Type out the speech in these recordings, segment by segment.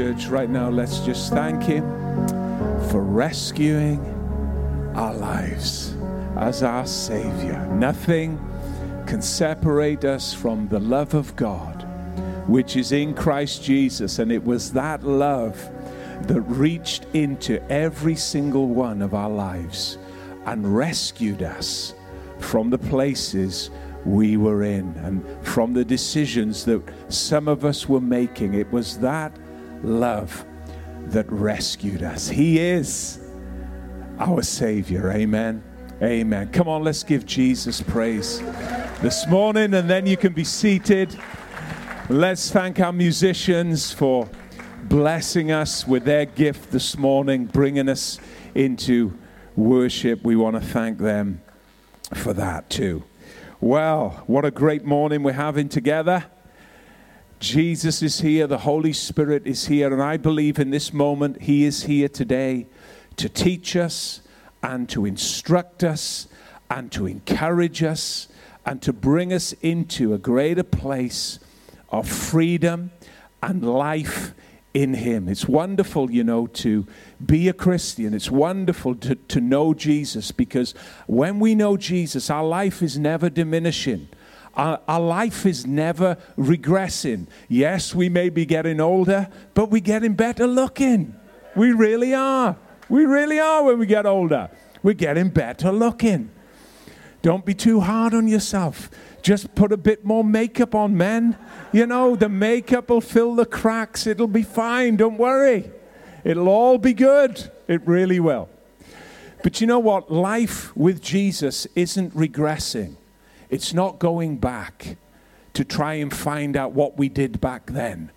church, right now, let's just thank Him for rescuing our lives as our Savior. Nothing can separate us from the love of God, which is in Christ Jesus. And it was that love that reached into every single one of our lives and rescued us from the places we were in and from the decisions that some of us were making. It was that love that rescued us. He is our Savior. Amen. Amen. Come on, let's give Jesus praise this morning, and then you can be seated. Let's thank our musicians for blessing us with their gift this morning, bringing us into worship. We want to thank them for that too. Well, what a great morning we're having together. Jesus is here, the Holy Spirit is here, and I believe in this moment He is here today to teach us and to instruct us and to encourage us and to bring us into a greater place of freedom and life in Him. It's wonderful, you know, to be a Christian. It's wonderful to, to know Jesus because when we know Jesus, our life is never diminishing. Our, our, life is never regressing. Yes, we may be getting older, but we're getting better looking. We really are. We really are when we get older. We're getting better looking. Don't be too hard on yourself. Just put a bit more makeup on, men. You know, the makeup will fill the cracks. It'll be fine. Don't worry. It'll all be good. It really will. But you know what? Life with Jesus isn't regressing, it's not going back to try and find out what we did back then.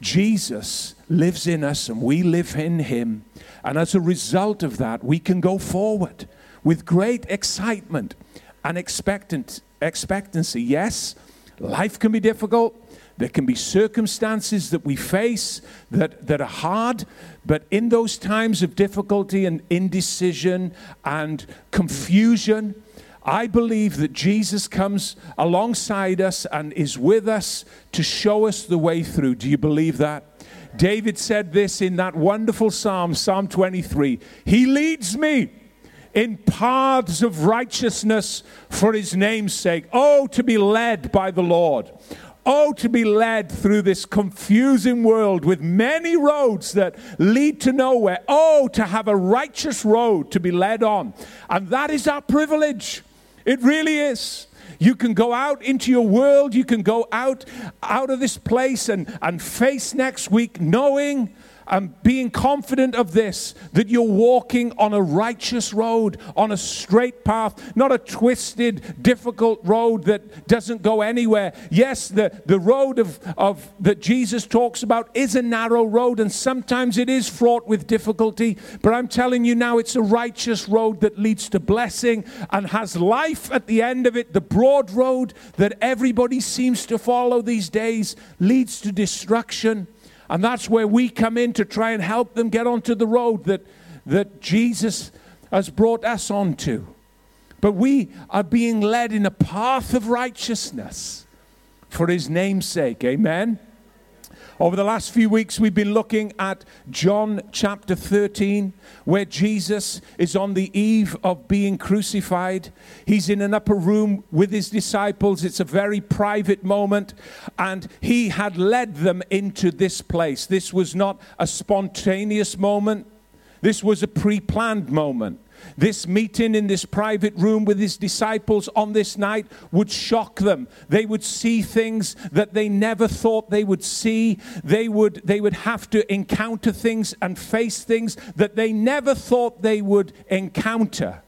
Jesus lives in us and we live in him. And as a result of that, we can go forward with great excitement and expectant, expectancy. Yes, life can be difficult. There can be circumstances that we face that, that are hard, but in those times of difficulty and indecision and confusion, I believe that Jesus comes alongside us and is with us to show us the way through. Do you believe that? David said this in that wonderful psalm, Psalm 23 He leads me in paths of righteousness for his name's sake. Oh, to be led by the Lord. Oh, to be led through this confusing world with many roads that lead to nowhere. Oh, to have a righteous road to be led on. And that is our privilege. It really is. You can go out into your world, you can go out out of this place and, and face next week knowing and being confident of this that you're walking on a righteous road, on a straight path, not a twisted, difficult road that doesn't go anywhere. Yes, the, the road of, of that Jesus talks about is a narrow road, and sometimes it is fraught with difficulty, but I'm telling you now it's a righteous road that leads to blessing and has life at the end of it. The broad road that everybody seems to follow these days leads to destruction. And that's where we come in to try and help them get onto the road that, that Jesus has brought us onto. But we are being led in a path of righteousness for his name's sake. Amen. Over the last few weeks, we've been looking at John chapter 13, where Jesus is on the eve of being crucified. He's in an upper room with his disciples. It's a very private moment, and he had led them into this place. This was not a spontaneous moment, this was a pre planned moment. This meeting in this private room with his disciples on this night would shock them. They would see things that they never thought they would see. They would, they would have to encounter things and face things that they never thought they would encounter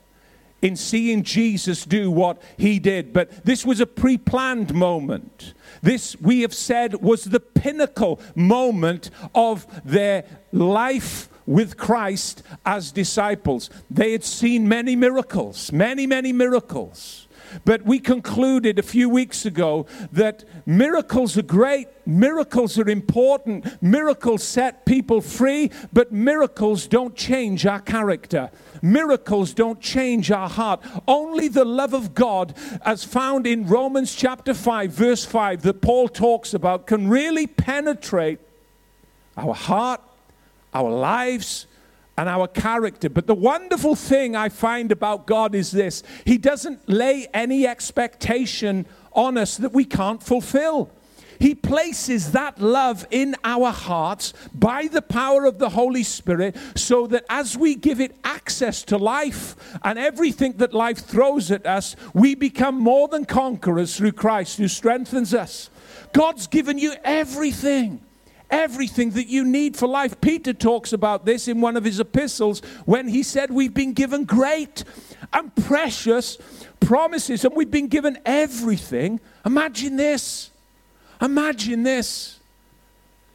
in seeing Jesus do what he did. But this was a pre planned moment. This, we have said, was the pinnacle moment of their life with Christ as disciples. They had seen many miracles, many, many miracles. But we concluded a few weeks ago that miracles are great, miracles are important, miracles set people free, but miracles don't change our character. Miracles don't change our heart. Only the love of God, as found in Romans chapter 5, verse 5, that Paul talks about, can really penetrate our heart, our lives, and our character. But the wonderful thing I find about God is this He doesn't lay any expectation on us that we can't fulfill. He places that love in our hearts by the power of the Holy Spirit so that as we give it access to life and everything that life throws at us, we become more than conquerors through Christ who strengthens us. God's given you everything everything that you need for life. Peter talks about this in one of his epistles when he said, We've been given great and precious promises, and we've been given everything. Imagine this. Imagine this.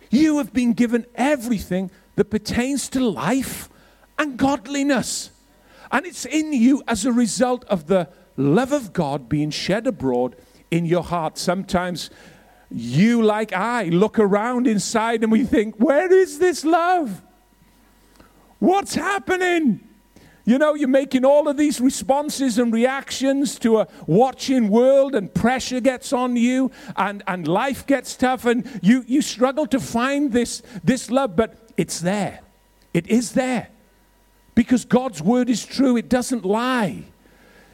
You have been given everything that pertains to life and godliness. And it's in you as a result of the love of God being shed abroad in your heart. Sometimes you, like I, look around inside and we think, where is this love? What's happening? You know, you're making all of these responses and reactions to a watching world, and pressure gets on you, and, and life gets tough, and you, you struggle to find this, this love, but it's there. It is there. Because God's word is true, it doesn't lie.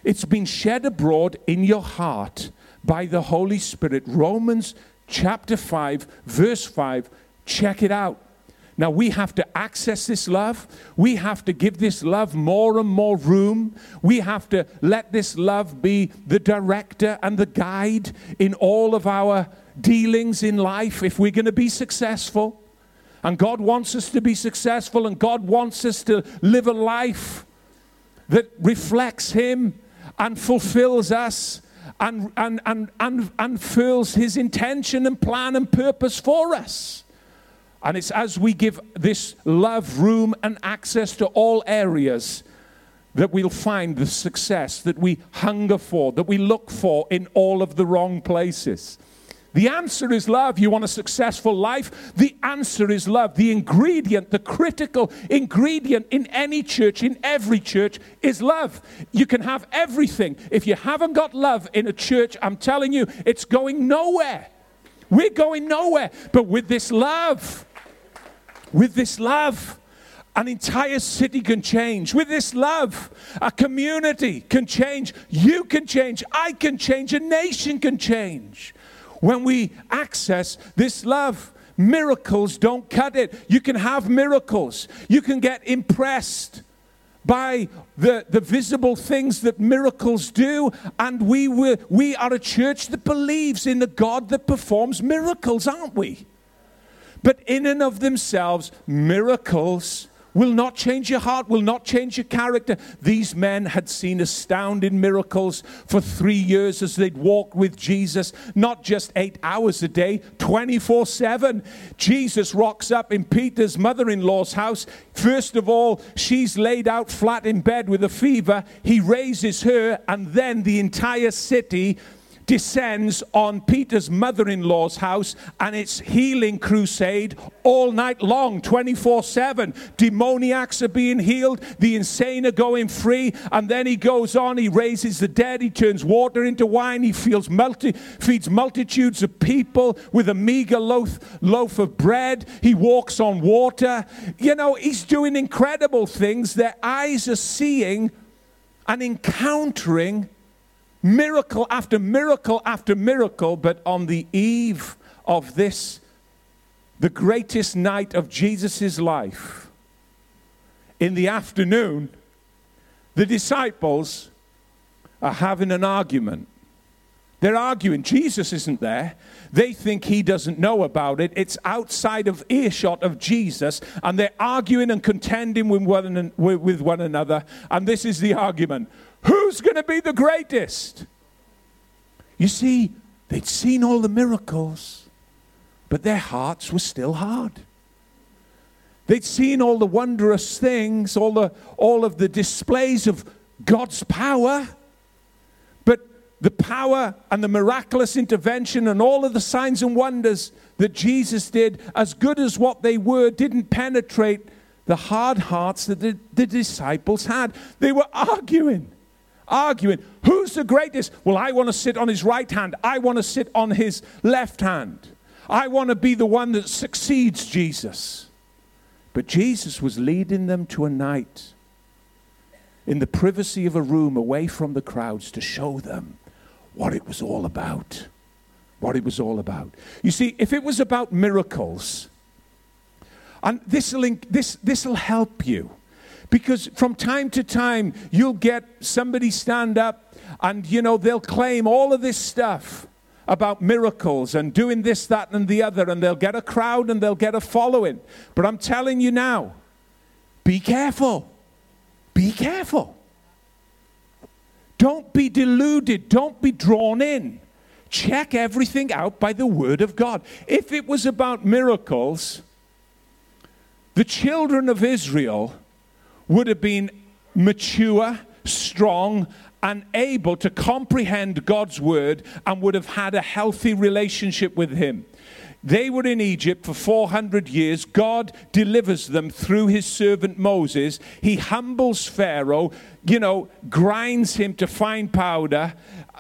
It's been shed abroad in your heart by the Holy Spirit. Romans chapter 5, verse 5. Check it out. Now we have to access this love. We have to give this love more and more room. We have to let this love be the director and the guide in all of our dealings in life if we're going to be successful. And God wants us to be successful, and God wants us to live a life that reflects Him and fulfills us and, and, and, and, fulfills His intention and plan and purpose for us. And it's as we give this love room and access to all areas that we'll find the success that we hunger for, that we look for in all of the wrong places. The answer is love. You want a successful life? The answer is love. The ingredient, the critical ingredient in any church, in every church, is love. You can have everything. If you haven't got love in a church, I'm telling you, it's going nowhere. We're going nowhere. But with this love, with this love, an entire city can change. With this love, a community can change. You can change. I can change. A nation can change. When we access this love, miracles don't cut it. You can have miracles. You can get impressed by the, the visible things that miracles do. And we, were, we are a church that believes in a God that performs miracles, aren't we? But in and of themselves, miracles will not change your heart, will not change your character. These men had seen astounding miracles for three years as they'd walked with Jesus, not just eight hours a day, 24 7. Jesus rocks up in Peter's mother in law's house. First of all, she's laid out flat in bed with a fever. He raises her, and then the entire city descends on Peter's mother in law's house, and it's healing crusade all night long, 24 7. Demoniacs are being healed, the insane are going free, and then he goes on, he raises the dead, he turns water into wine, he feels multi- feeds multitudes of people with a meager loaf, loaf of bread, he walks on water. You know, he's doing incredible things. Their eyes are seeing and encountering miracle after miracle after miracle, but on the eve of this, the greatest night of Jesus' life, in the afternoon, the disciples are having an argument. They're arguing. Jesus isn't there. They think he doesn't know about it. It's outside of earshot of Jesus, and they're arguing and contending with one, with one another. And this is the argument Who's going to be the greatest? You see, they'd seen all the miracles, but their hearts were still hard. They'd seen all the wondrous things, all, the, all of the displays of God's power, but the power and the miraculous intervention and all of the signs and wonders that Jesus did, as good as what they were, didn't penetrate the hard hearts that the, the disciples had. They were arguing arguing. Who's the greatest? Well, I want to sit on his right hand. I want to sit on his left hand. I want to be the one that succeeds Jesus. But Jesus was leading them to a night in the privacy of a room away from the crowds to show them what it was all about. What it was all about. You see, if it was about miracles, and this will this, this'll help you. Because from time to time, you'll get somebody stand up and, you know, they'll claim all of this stuff about miracles and doing this, that, and the other, and they'll get a crowd and they'll get a following. But I'm telling you now, be careful. Be careful. Don't be deluded. Don't be drawn in. Check everything out by the Word of God. If it was about miracles, the children of Israel would have been mature, strong, and able to comprehend God's word and would have had a healthy relationship with Him. They were in Egypt for 400 years. God delivers them through his servant Moses. He humbles Pharaoh, you know, grinds him to fine powder,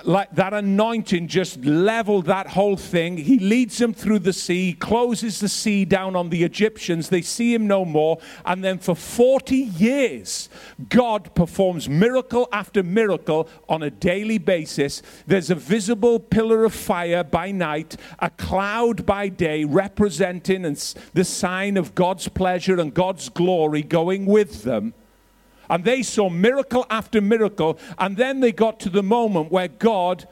like that anointing just leveled that whole thing. He leads them through the sea, closes the sea down on the Egyptians. They see him no more. And then for 40 years, God performs miracle after miracle on a daily basis. There's a visible pillar of fire by night, a cloud by day, representing the sign of God's pleasure and God's glory going with them. And they saw miracle after miracle. And then they got to the moment where God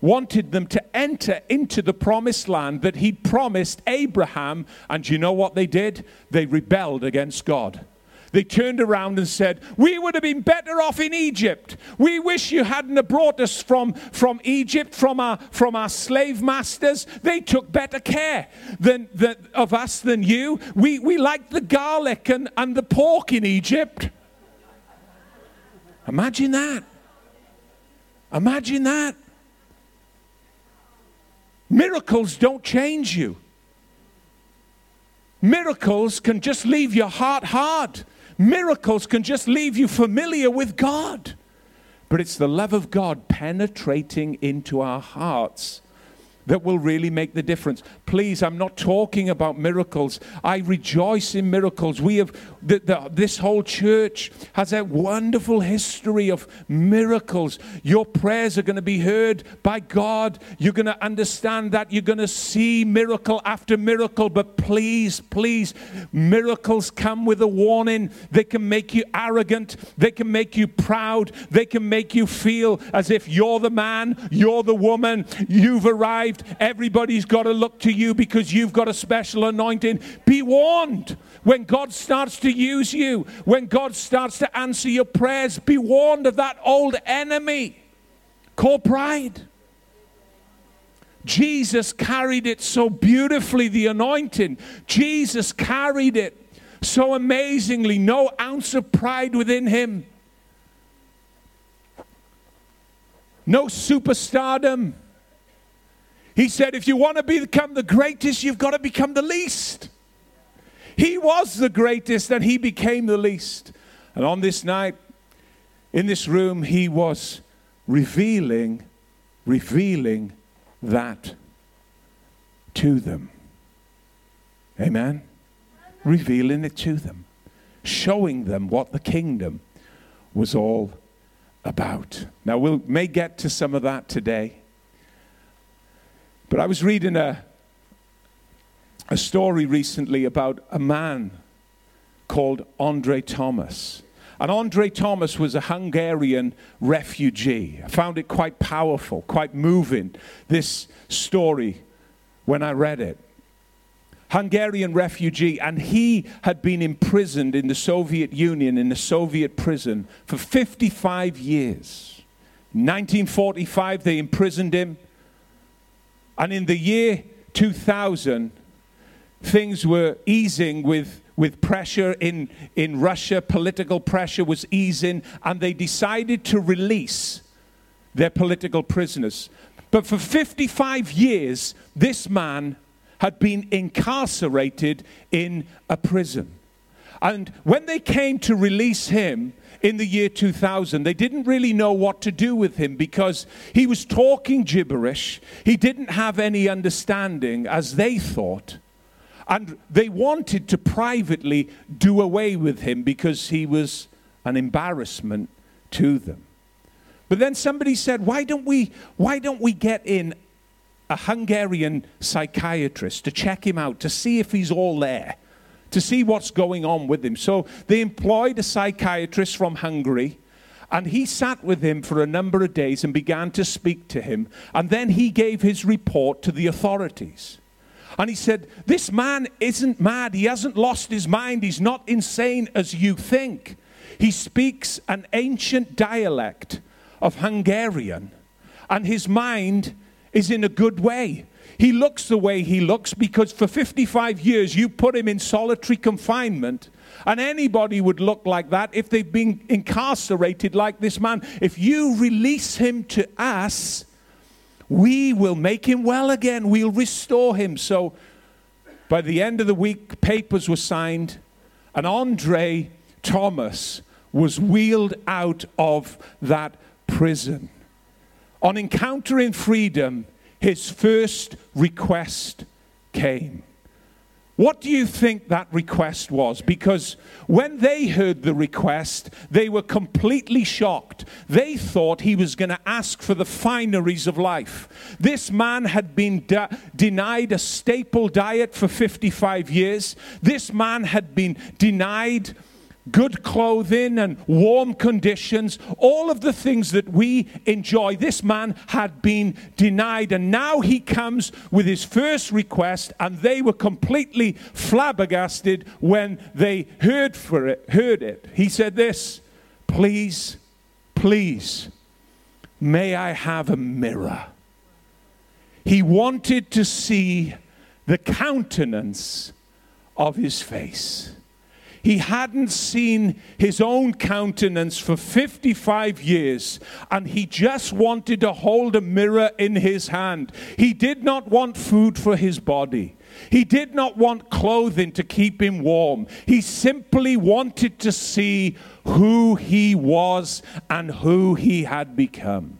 wanted them to enter into the promised land that He'd promised Abraham. And you know what they did? They rebelled against God. They turned around and said, We would have been better off in Egypt. We wish you hadn't brought us from, from Egypt, from our, from our slave masters. They took better care than, than, of us than you. We, we liked the garlic and, and the pork in Egypt. Imagine that. Imagine that. Miracles don't change you. Miracles can just leave your heart hard. Miracles can just leave you familiar with God. But it's the love of God penetrating into our hearts that will really make the difference. Please, I'm not talking about miracles. I rejoice in miracles. We have, the, the, this whole church has a wonderful history of miracles. Your prayers are going to be heard by God. You're going to understand that. You're going to see miracle after miracle. But please, please, miracles come with a warning. They can make you arrogant, they can make you proud, they can make you feel as if you're the man, you're the woman, you've arrived. Everybody's got to look to you because you've got a special anointing. Be warned when God starts to use you, when God starts to answer your prayers, be warned of that old enemy called pride. Jesus carried it so beautifully, the anointing. Jesus carried it so amazingly, no ounce of pride within him, no superstardom he said, if you want to become the greatest, you've got to become the least. He was the greatest and he became the least. And on this night, in this room, he was revealing, revealing that to them. Amen? Revealing it to them, showing them what the kingdom was all about. Now, we'll may get to some of that today. But I was reading a, a story recently about a man called Andre Thomas. And Andre Thomas was a Hungarian refugee. I found it quite powerful, quite moving, this story, when I read it. Hungarian refugee, and he had been imprisoned in the Soviet Union, in the Soviet prison, for 55 years. In 1945, they imprisoned him. And in the year 2000, things were easing with, with pressure in, in Russia, political pressure was easing, and they decided to release their political prisoners. But for 55 years, this man had been incarcerated in a prison. And when they came to release him in the year 2000, they didn't really know what to do with him because he was talking gibberish. He didn't have any understanding, as they thought. And they wanted to privately do away with him because he was an embarrassment to them. But then somebody said, why don't we, why don't we get in a Hungarian psychiatrist to check him out, to see if he's all there, to see what's going on with him? So they employed a psychiatrist from Hungary. And he sat with him for a number of days and began to speak to him. And then he gave his report to the authorities. And he said, This man isn't mad. He hasn't lost his mind. He's not insane as you think. He speaks an ancient dialect of Hungarian, and his mind is in a good way. He looks the way he looks because for 55 years you put him in solitary confinement. And anybody would look like that if they've been incarcerated like this man. If you release him to us, we will make him well again. We'll restore him. So by the end of the week, papers were signed, and Andre Thomas was wheeled out of that prison. On encountering freedom, his first request came. What do you think that request was? Because when they heard the request, they were completely shocked. They thought he was going to ask for the fineries of life. This man had been de- denied a staple diet for 55 years. This man had been denied good clothing and warm conditions, all of the things that we enjoy. This man had been denied, and now he comes with his first request, and they were completely flabbergasted when they heard for it. Heard it. He said, "This, please, please, may I have a mirror." He wanted to see the countenance of his face. He hadn't seen his own countenance for 55 years, and he just wanted to hold a mirror in his hand. He did not want food for his body. He did not want clothing to keep him warm. He simply wanted to see who he was and who he had become.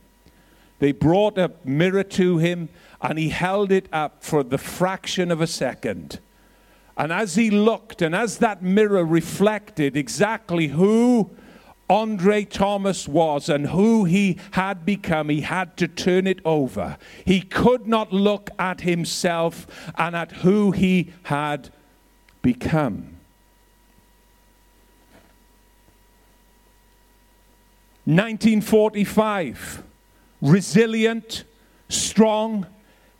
They brought a mirror to him, and he held it up for the fraction of a second. And as he looked, and as that mirror reflected exactly who Andre Thomas was and who he had become, he had to turn it over. He could not look at himself and at who he had become. Nineteen forty-five, resilient, strong,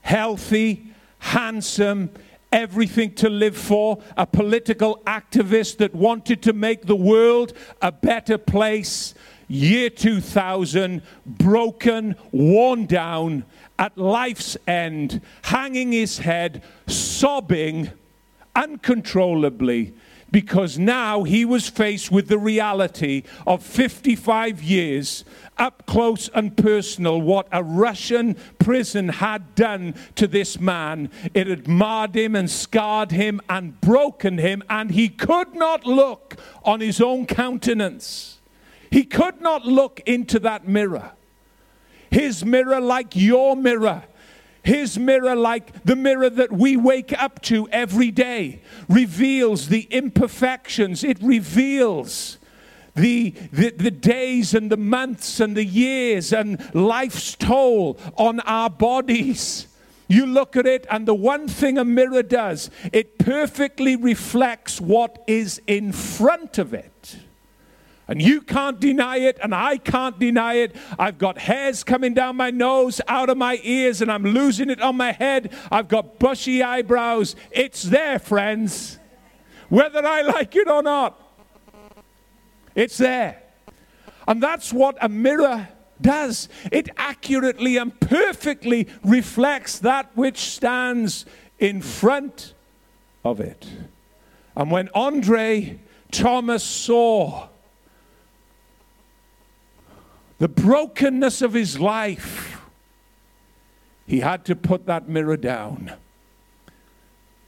healthy, handsome, everything to live for, a political activist that wanted to make the world a better place. Year 2000, broken, worn down, at life's end, hanging his head, sobbing uncontrollably because now he was faced with the reality of 55 years up close and personal what a Russian prison had done to this man. It had marred him and scarred him and broken him, and he could not look on his own countenance. He could not look into that mirror. His mirror, like your mirror, his mirror, like the mirror that we wake up to every day, reveals the imperfections. It reveals the, the, the, days and the months and the years and life's toll on our bodies. You look at it, and the one thing a mirror does, it perfectly reflects what is in front of it. And you can't deny it, and I can't deny it. I've got hairs coming down my nose, out of my ears, and I'm losing it on my head. I've got bushy eyebrows. It's there, friends. Whether I like it or not, it's there. And that's what a mirror does. It accurately and perfectly reflects that which stands in front of it. And when Andre Thomas saw the brokenness of his life, he had to put that mirror down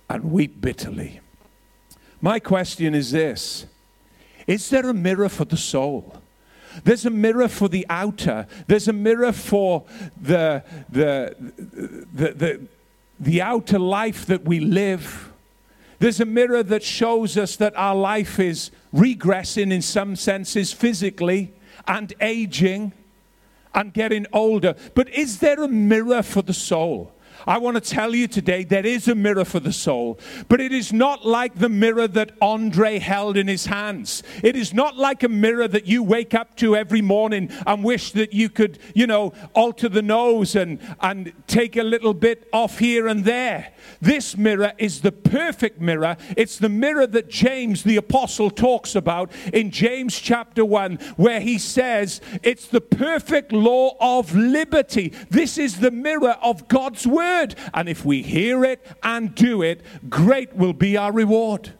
and weep bitterly. My question is this Is there a mirror for the soul? There's a mirror for the outer. There's a mirror for the, the, the, the, the outer life that we live. There's a mirror that shows us that our life is regressing in some senses physically and aging and getting older. But is there a mirror for the soul? I want to tell you today there is a mirror for the soul, but it is not like the mirror that Andre held in his hands. It is not like a mirror that you wake up to every morning and wish that you could, you know, alter the nose and, and take a little bit off here and there. This mirror is the perfect mirror. It's the mirror that James the apostle talks about in James chapter 1, where he says it's the perfect law of liberty. This is the mirror of God's word word. And if we hear it and do it, great will be our reward.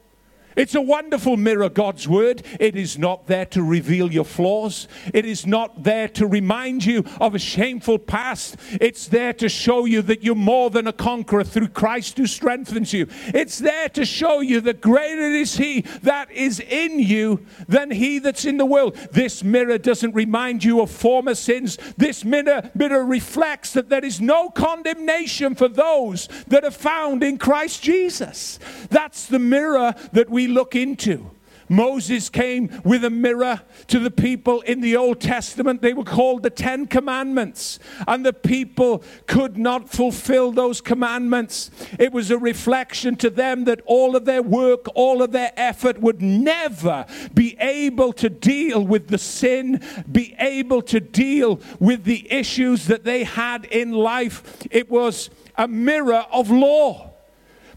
It's a wonderful mirror, God's word. It is not there to reveal your flaws. It is not there to remind you of a shameful past. It's there to show you that you're more than a conqueror through Christ who strengthens you. It's there to show you that greater is He that is in you than He that's in the world. This mirror doesn't remind you of former sins. This mirror, mirror reflects that there is no condemnation for those that are found in Christ Jesus. That's the mirror that we look into. Moses came with a mirror to the people in the Old Testament. They were called the Ten Commandments, and the people could not fulfill those commandments. It was a reflection to them that all of their work, all of their effort would never be able to deal with the sin, be able to deal with the issues that they had in life. It was a mirror of law.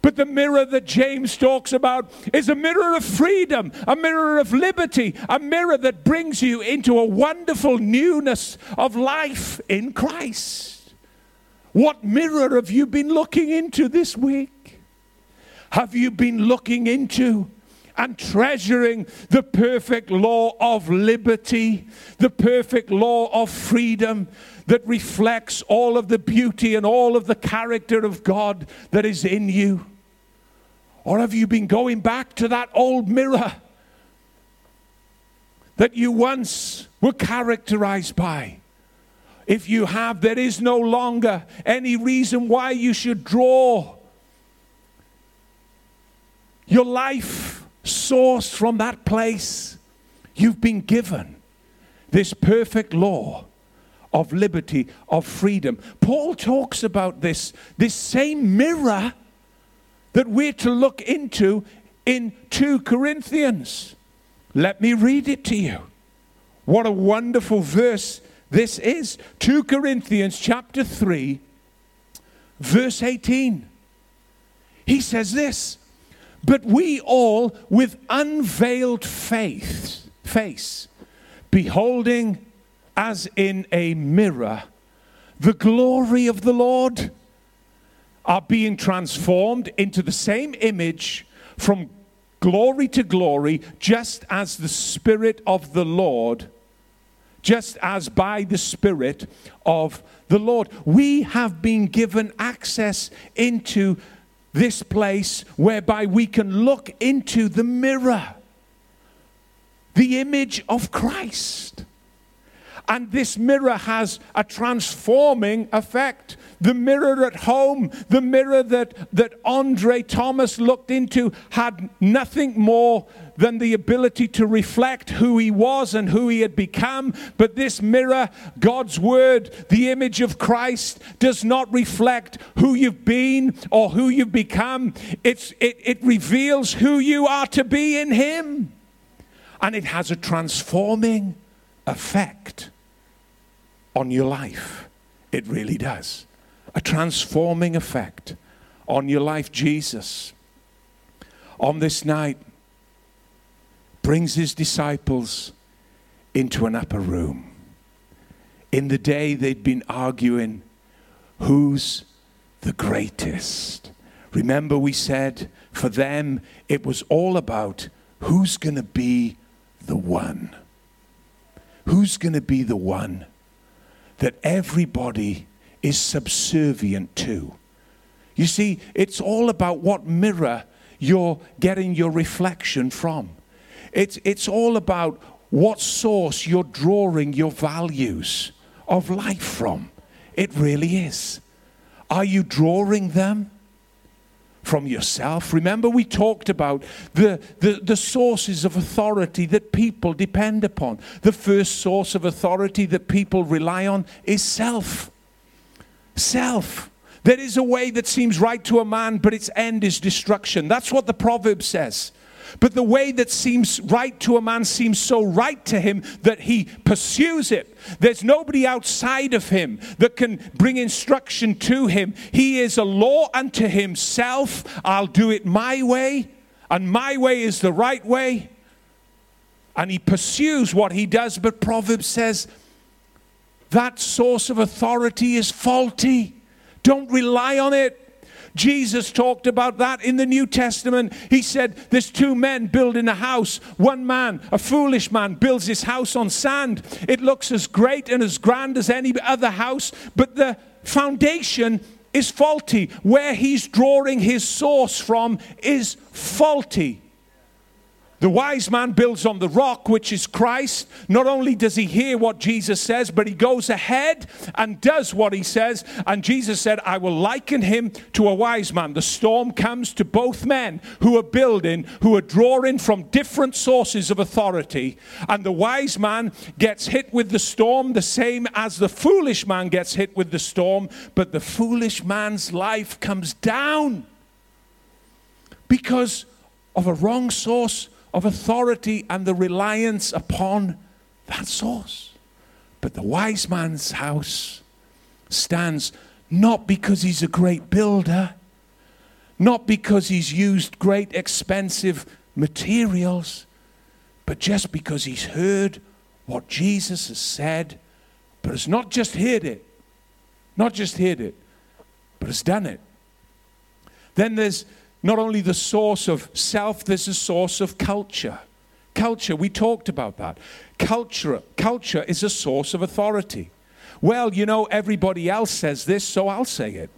But the mirror that James talks about is a mirror of freedom, a mirror of liberty, a mirror that brings you into a wonderful newness of life in Christ. What mirror have you been looking into this week? Have you been looking into and treasuring the perfect law of liberty, the perfect law of freedom that reflects all of the beauty and all of the character of God that is in you? Or have you been going back to that old mirror that you once were characterized by? If you have, there is no longer any reason why you should draw your life sourced from that place. You've been given this perfect law of liberty, of freedom. Paul talks about this, this same mirror that we're to look into in 2 Corinthians. Let me read it to you. What a wonderful verse this is. 2 Corinthians chapter 3 verse 18. He says this, but we all with unveiled faith, face, beholding as in a mirror the glory of the Lord are being transformed into the same image from glory to glory, just as the Spirit of the Lord, just as by the Spirit of the Lord. We have been given access into this place whereby we can look into the mirror, the image of Christ. And this mirror has a transforming effect the mirror at home, the mirror that, that Andre Thomas looked into, had nothing more than the ability to reflect who he was and who he had become. But this mirror, God's Word, the image of Christ, does not reflect who you've been or who you've become. It's, it, it reveals who you are to be in Him. And it has a transforming effect on your life. It really does a transforming effect on your life. Jesus, on this night, brings his disciples into an upper room. In the day they'd been arguing who's the greatest. Remember, we said for them it was all about who's going to be the one. Who's going to be the one that everybody is subservient to. You see, it's all about what mirror you're getting your reflection from. It's, it's all about what source you're drawing your values of life from. It really is. Are you drawing them from yourself? Remember, we talked about the, the, the sources of authority that people depend upon. The first source of authority that people rely on is self. Self. There is a way that seems right to a man, but its end is destruction. That's what the proverb says. But the way that seems right to a man seems so right to him that he pursues it. There's nobody outside of him that can bring instruction to him. He is a law unto himself. I'll do it my way, and my way is the right way. And he pursues what he does, but Proverbs says that source of authority is faulty. Don't rely on it. Jesus talked about that in the New Testament. He said, There's two men building a house. One man, a foolish man, builds his house on sand. It looks as great and as grand as any other house, but the foundation is faulty. Where he's drawing his source from is faulty. The wise man builds on the rock, which is Christ. Not only does he hear what Jesus says, but he goes ahead and does what he says. And Jesus said, I will liken him to a wise man. The storm comes to both men who are building, who are drawing from different sources of authority. And the wise man gets hit with the storm the same as the foolish man gets hit with the storm. But the foolish man's life comes down because of a wrong source of authority and the reliance upon that source. But the wise man's house stands not because he's a great builder, not because he's used great expensive materials, but just because he's heard what Jesus has said, but has not just heard it, not just heard it, but has done it. Then there's not only the source of self, there's a source of culture. Culture, we talked about that. Culture, culture is a source of authority. Well, you know, everybody else says this, so I'll say it.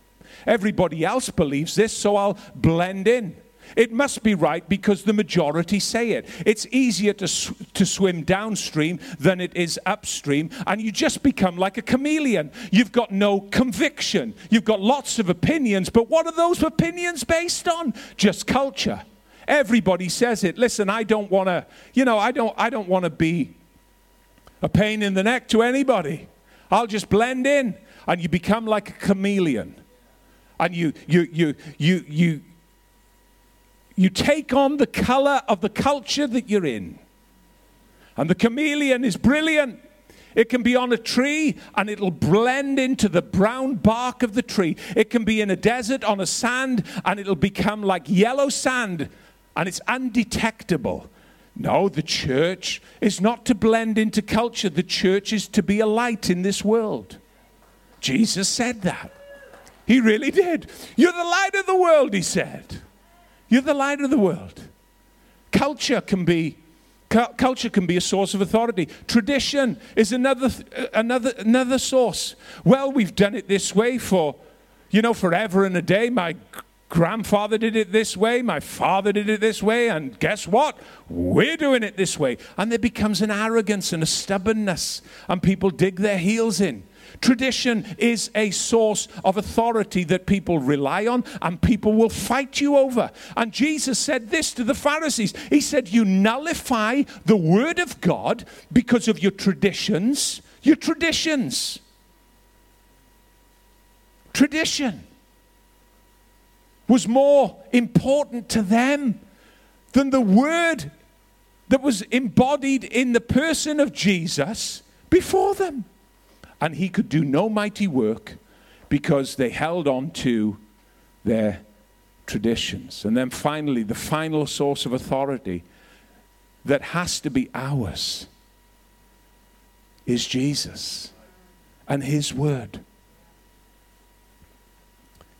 Everybody else believes this, so I'll blend in. It must be right because the majority say it. It's easier to, sw- to swim downstream than it is upstream, and you just become like a chameleon. You've got no conviction. You've got lots of opinions, but what are those opinions based on? Just culture. Everybody says it. Listen, I don't want to, you know, I don't, I don't want to be a pain in the neck to anybody. I'll just blend in, and you become like a chameleon, and you, you, you, you, you you take on the color of the culture that you're in. And the chameleon is brilliant. It can be on a tree and it'll blend into the brown bark of the tree. It can be in a desert on a sand and it'll become like yellow sand and it's undetectable. No, the church is not to blend into culture. The church is to be a light in this world. Jesus said that. He really did. You're the light of the world, he said. You're the light of the world. Culture can be culture can be a source of authority. Tradition is another uh, another another source. Well, we've done it this way for you know forever and a day. My grandfather did it this way, my father did it this way, and guess what? We're doing it this way. And there becomes an arrogance and a stubbornness, and people dig their heels in. Tradition is a source of authority that people rely on and people will fight you over. And Jesus said this to the Pharisees He said, You nullify the word of God because of your traditions. Your traditions. Tradition was more important to them than the word that was embodied in the person of Jesus before them. And he could do no mighty work because they held on to their traditions. And then finally, the final source of authority that has to be ours is Jesus and his word.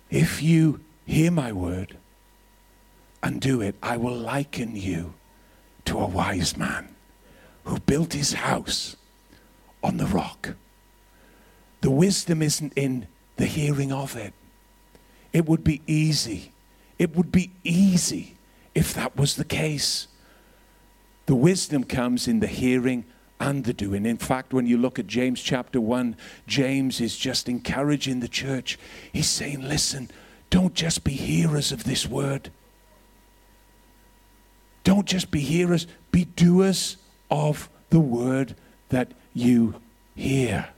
If you hear my word and do it, I will liken you to a wise man who built his house on the rock. The wisdom isn't in the hearing of it. It would be easy. It would be easy if that was the case. The wisdom comes in the hearing and the doing. In fact, when you look at James chapter 1, James is just encouraging the church. He's saying, listen, don't just be hearers of this word. Don't just be hearers, be doers of the word that you hear.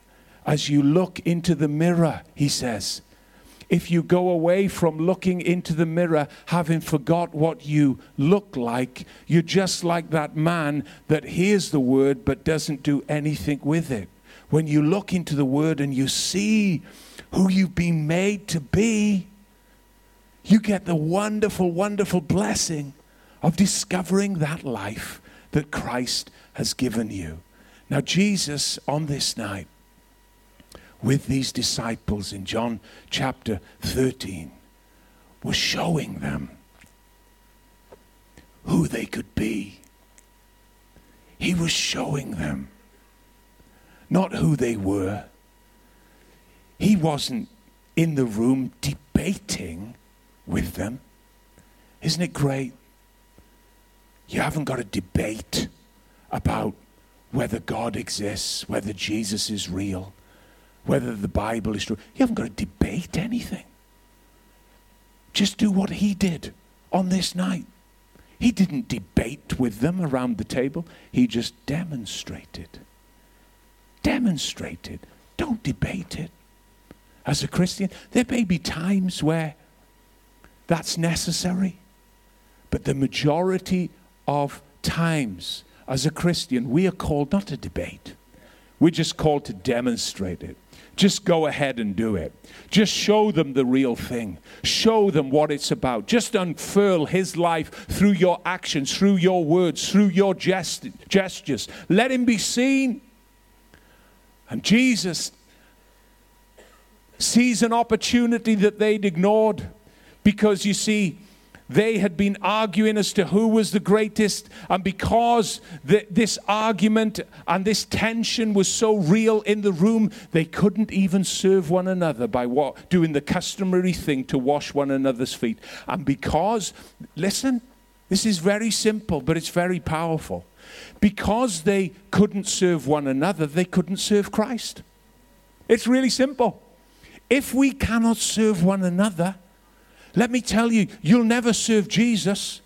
As you look into the mirror, he says, if you go away from looking into the mirror having forgot what you look like, you're just like that man that hears the word but doesn't do anything with it. When you look into the word and you see who you've been made to be, you get the wonderful, wonderful blessing of discovering that life that Christ has given you. Now, Jesus, on this night, with these disciples in John chapter 13 was showing them who they could be. He was showing them not who they were. He wasn't in the room debating with them. Isn't it great? You haven't got a debate about whether God exists, whether Jesus is real whether the Bible is true. You haven't got to debate anything. Just do what he did on this night. He didn't debate with them around the table, he just demonstrated. Demonstrated. Don't debate it. As a Christian, there may be times where that's necessary, but the majority of times as a Christian, we are called not to debate. We're just called to demonstrate it. Just go ahead and do it. Just show them the real thing. Show them what it's about. Just unfurl His life through your actions, through your words, through your gest- gestures. Let Him be seen. And Jesus sees an opportunity that they'd ignored because you see, they had been arguing as to who was the greatest. And because the, this argument and this tension was so real in the room, they couldn't even serve one another by what, doing the customary thing to wash one another's feet. And because, listen, this is very simple, but it's very powerful. Because they couldn't serve one another, they couldn't serve Christ. It's really simple. If we cannot serve one another, let me tell you, you'll never serve Jesus.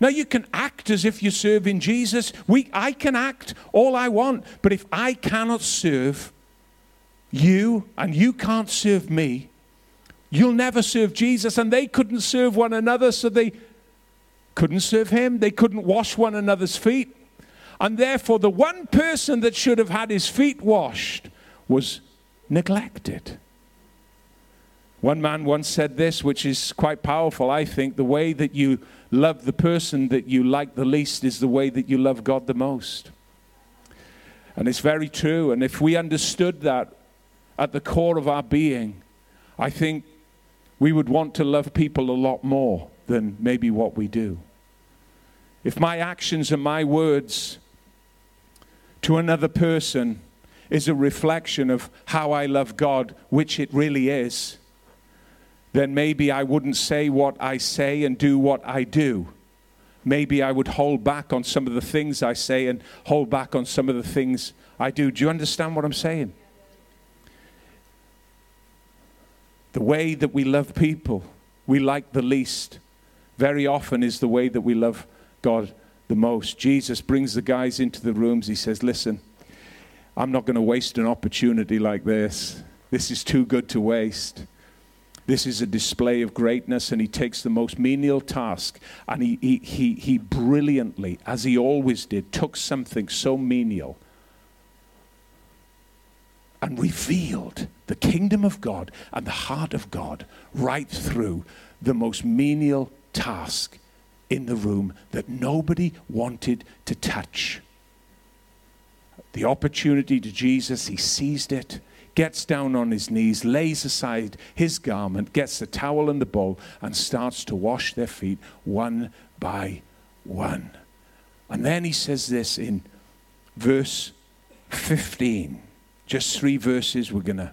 Now you can act as if you're serving Jesus. We, I can act all I want, but if I cannot serve you and you can't serve me, you'll never serve Jesus. And they couldn't serve one another, so they couldn't serve him. They couldn't wash one another's feet. And therefore, the one person that should have had his feet washed was neglected. One man once said this, which is quite powerful, I think. The way that you love the person that you like the least is the way that you love God the most. And it's very true. And if we understood that at the core of our being, I think we would want to love people a lot more than maybe what we do. If my actions and my words to another person is a reflection of how I love God, which it really is, then maybe I wouldn't say what I say and do what I do. Maybe I would hold back on some of the things I say and hold back on some of the things I do. Do you understand what I'm saying? The way that we love people, we like the least, very often is the way that we love God the most. Jesus brings the guys into the rooms. He says, Listen, I'm not going to waste an opportunity like this. This is too good to waste. This is a display of greatness, and he takes the most menial task and he, he, he, he brilliantly, as he always did, took something so menial and revealed the kingdom of God and the heart of God right through the most menial task in the room that nobody wanted to touch. The opportunity to Jesus, he seized it gets down on his knees, lays aside his garment, gets the towel and the bowl, and starts to wash their feet one by one. And then he says this in verse 15. Just three verses we're going to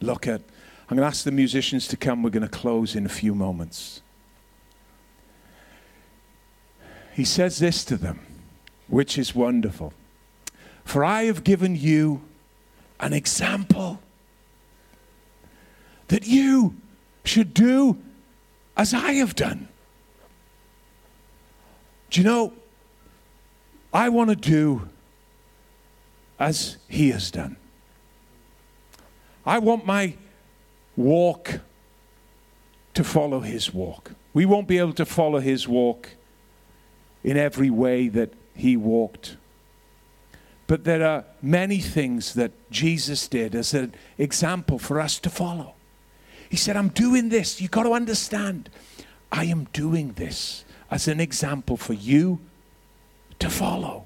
look at. I'm going to ask the musicians to come. We're going to close in a few moments. he says this to them, which is wonderful. For I have given you an example that you should do as I have done. Do you know, I want to do as he has done. I want my walk to follow his walk. We won't be able to follow his walk in every way that he walked. But there are many things that Jesus did as an example for us to follow. He said, I'm doing this. You've got to understand. I am doing this as an example for you to follow.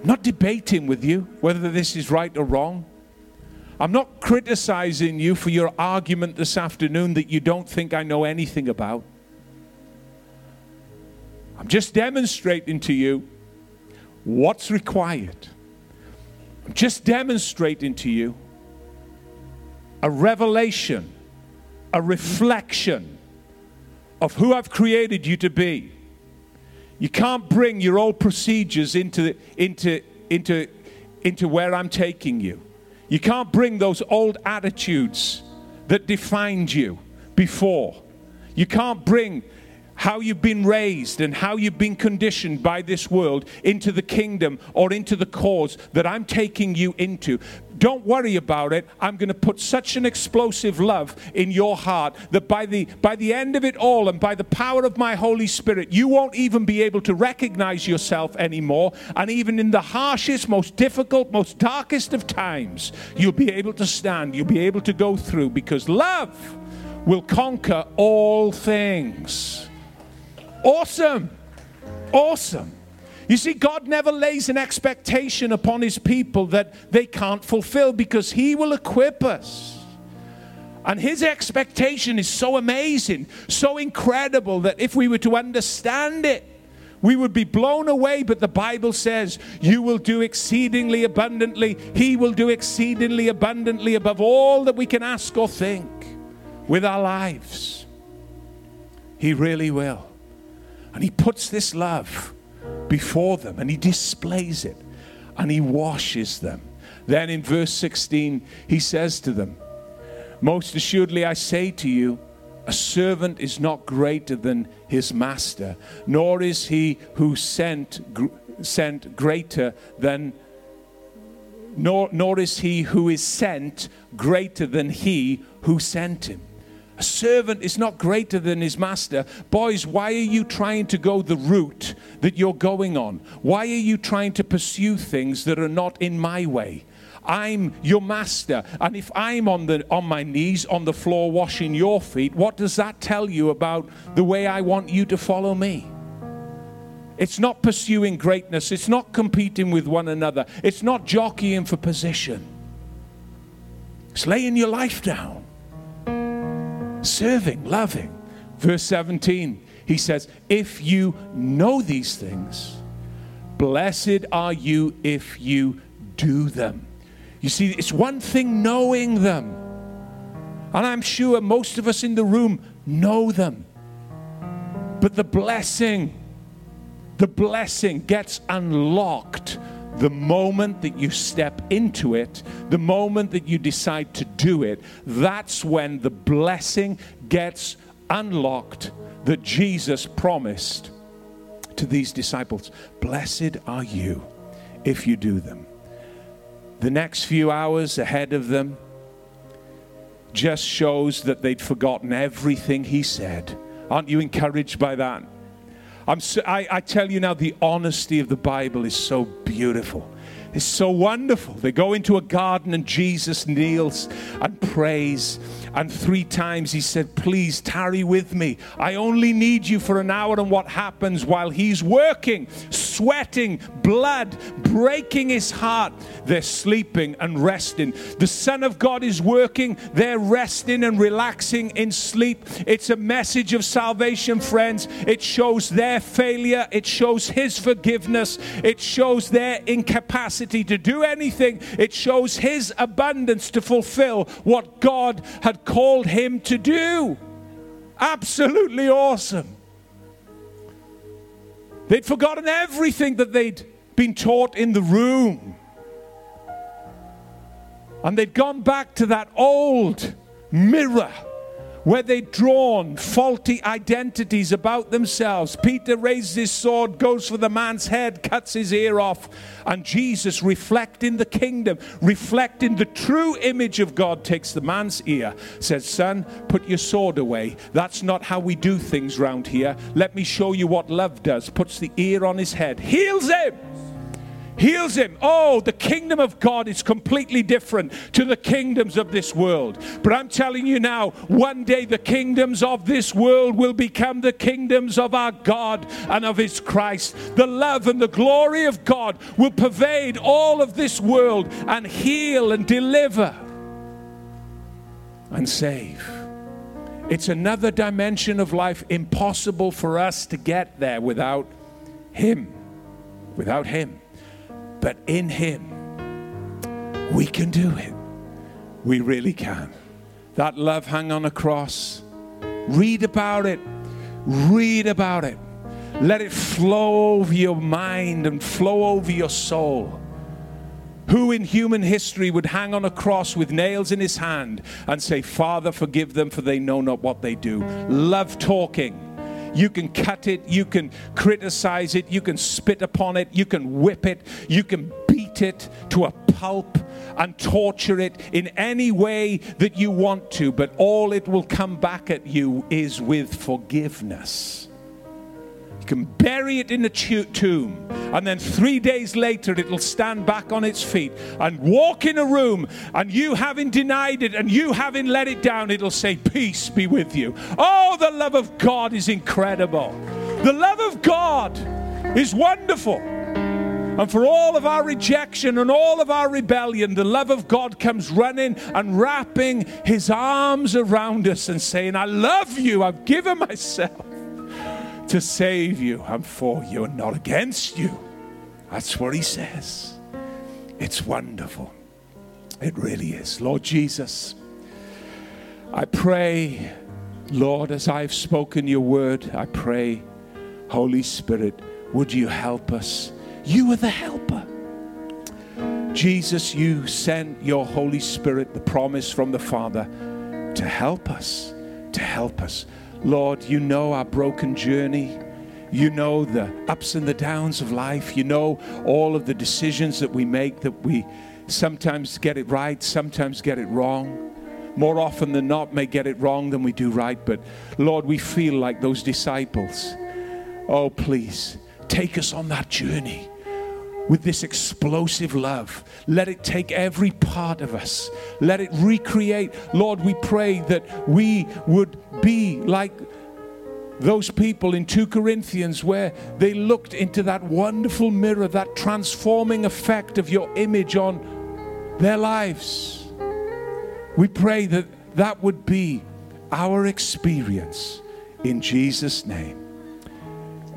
I'm not debating with you whether this is right or wrong. I'm not criticizing you for your argument this afternoon that you don't think I know anything about. I'm just demonstrating to you what's required. I'm just demonstrating to you a revelation, a reflection of who I've created you to be. You can't bring your old procedures into, into, into, into where I'm taking you. You can't bring those old attitudes that defined you before. You can't bring how you've been raised and how you've been conditioned by this world into the kingdom or into the cause that I'm taking you into. Don't worry about it. I'm going to put such an explosive love in your heart that by the by the end of it all and by the power of my Holy Spirit, you won't even be able to recognize yourself anymore. And even in the harshest, most difficult, most darkest of times, you'll be able to stand. You'll be able to go through because love will conquer all things. Awesome. Awesome. You see, God never lays an expectation upon his people that they can't fulfill because he will equip us. And his expectation is so amazing, so incredible that if we were to understand it, we would be blown away. But the Bible says, You will do exceedingly abundantly. He will do exceedingly abundantly above all that we can ask or think with our lives. He really will. And he puts this love before them and he displays it and he washes them. Then in verse 16, he says to them, Most assuredly I say to you, a servant is not greater than his master, nor is he who sent, gr- sent greater than nor, nor is he who is sent greater than he who sent him. A servant is not greater than his master. Boys, why are you trying to go the route that you're going on? Why are you trying to pursue things that are not in my way? I'm your master. And if I'm on, the, on my knees on the floor washing your feet, what does that tell you about the way I want you to follow me? It's not pursuing greatness. It's not competing with one another. It's not jockeying for position. It's laying your life down serving, loving. Verse 17, he says, If you know these things, blessed are you if you do them. You see, it's one thing knowing them. And I'm sure most of us in the room know them. But the blessing, the blessing gets unlocked the moment that you step into it, the moment that you decide to do it, that's when the blessing gets unlocked that Jesus promised to these disciples. Blessed are you if you do them. The next few hours ahead of them just shows that they'd forgotten everything he said. Aren't you encouraged by that? So, I, I tell you now, the honesty of the Bible is so beautiful. It's so wonderful. They go into a garden and Jesus kneels and prays. And three times he said, Please tarry with me. I only need you for an hour. And what happens while he's working, sweating, blood, breaking his heart? They're sleeping and resting. The Son of God is working. They're resting and relaxing in sleep. It's a message of salvation, friends. It shows their failure, it shows his forgiveness, it shows their incapacity to do anything. It shows his abundance to fulfill what God had called him to do. Absolutely awesome. They'd forgotten everything that they'd been taught in the room. And they'd gone back to that old mirror where they'd drawn faulty identities about themselves. Peter raises his sword, goes for the man's head, cuts his ear off, and Jesus, reflecting the kingdom, reflecting the true image of God, takes the man's ear, says, Son, put your sword away. That's not how we do things round here. Let me show you what love does. Puts the ear on his head, heals him heals him. Oh, the kingdom of God is completely different to the kingdoms of this world. But I'm telling you now, one day the kingdoms of this world will become the kingdoms of our God and of his Christ. The love and the glory of God will pervade all of this world and heal and deliver and save. It's another dimension of life impossible for us to get there without him. Without him. But in Him, we can do it. We really can. That love hung on a cross. Read about it. Read about it. Let it flow over your mind and flow over your soul. Who in human history would hang on a cross with nails in his hand and say, Father, forgive them, for they know not what they do? Love talking you can cut it, you can criticize it, you can spit upon it, you can whip it, you can beat it to a pulp and torture it in any way that you want to, but all it will come back at you is with forgiveness. You can bury it in a tomb, and then three days later, it'll stand back on its feet and walk in a room. And you having denied it and you having let it down, it'll say, Peace be with you. Oh, the love of God is incredible. The love of God is wonderful. And for all of our rejection and all of our rebellion, the love of God comes running and wrapping his arms around us and saying, I love you. I've given myself to save you. I'm for you and not against you. That's what he says. It's wonderful. It really is. Lord Jesus, I pray, Lord, as I've spoken your word, I pray, Holy Spirit, would you help us? You are the helper. Jesus, you sent your Holy Spirit, the promise from the Father, to help us, to help us. Lord, you know our broken journey. You know the ups and the downs of life. You know all of the decisions that we make that we sometimes get it right, sometimes get it wrong. More often than not, may get it wrong than we do right. But Lord, we feel like those disciples. Oh, please, take us on that journey with this explosive love. Let it take every part of us. Let it recreate. Lord, we pray that we would be like those people in 2 Corinthians where they looked into that wonderful mirror, that transforming effect of your image on their lives. We pray that that would be our experience in Jesus' name.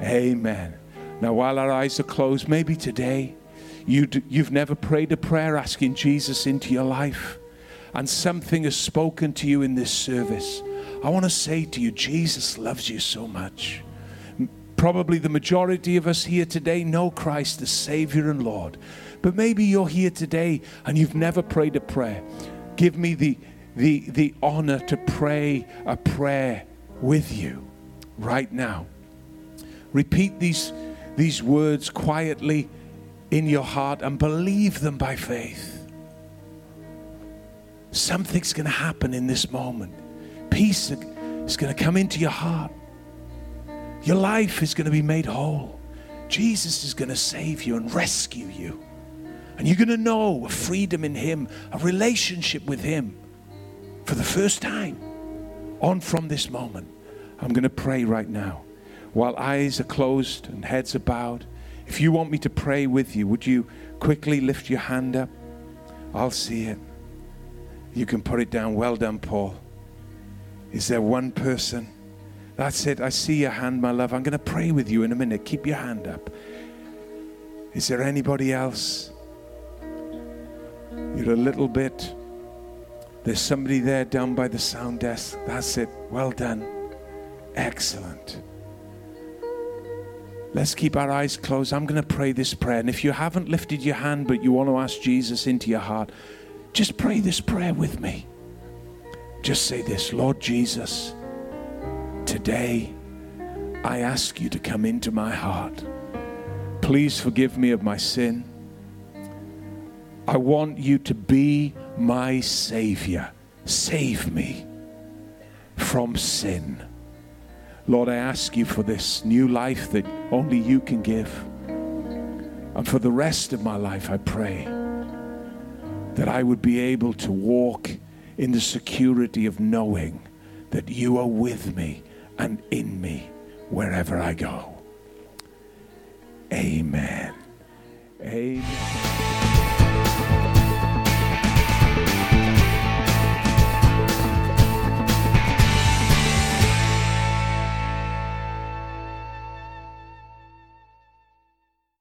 Amen. Now, while our eyes are closed, maybe today you you've never prayed a prayer asking Jesus into your life, and something has spoken to you in this service. I want to say to you, Jesus loves you so much. Probably the majority of us here today know Christ as Savior and Lord. But maybe you're here today and you've never prayed a prayer. Give me the, the, the honor to pray a prayer with you right now. Repeat these these words quietly in your heart and believe them by faith. Something's going to happen in this moment. Peace is going to come into your heart. Your life is going to be made whole. Jesus is going to save you and rescue you. And you're going to know a freedom in Him, a relationship with Him for the first time on from this moment. I'm going to pray right now while eyes are closed and heads are bowed, if you want me to pray with you, would you quickly lift your hand up? I'll see it. You can put it down. Well done, Paul. Is there one person? That's it. I see your hand, my love. I'm going to pray with you in a minute. Keep your hand up. Is there anybody else? You're a little bit. There's somebody there down by the sound desk. That's it. Well done. Excellent. Let's keep our eyes closed. I'm going to pray this prayer. And if you haven't lifted your hand but you want to ask Jesus into your heart, just pray this prayer with me. Just say this Lord Jesus, today I ask you to come into my heart. Please forgive me of my sin. I want you to be my Savior. Save me from sin. Lord, I ask you for this new life that only you can give. And for the rest of my life, I pray that I would be able to walk in the security of knowing that you are with me and in me wherever I go. Amen. Amen.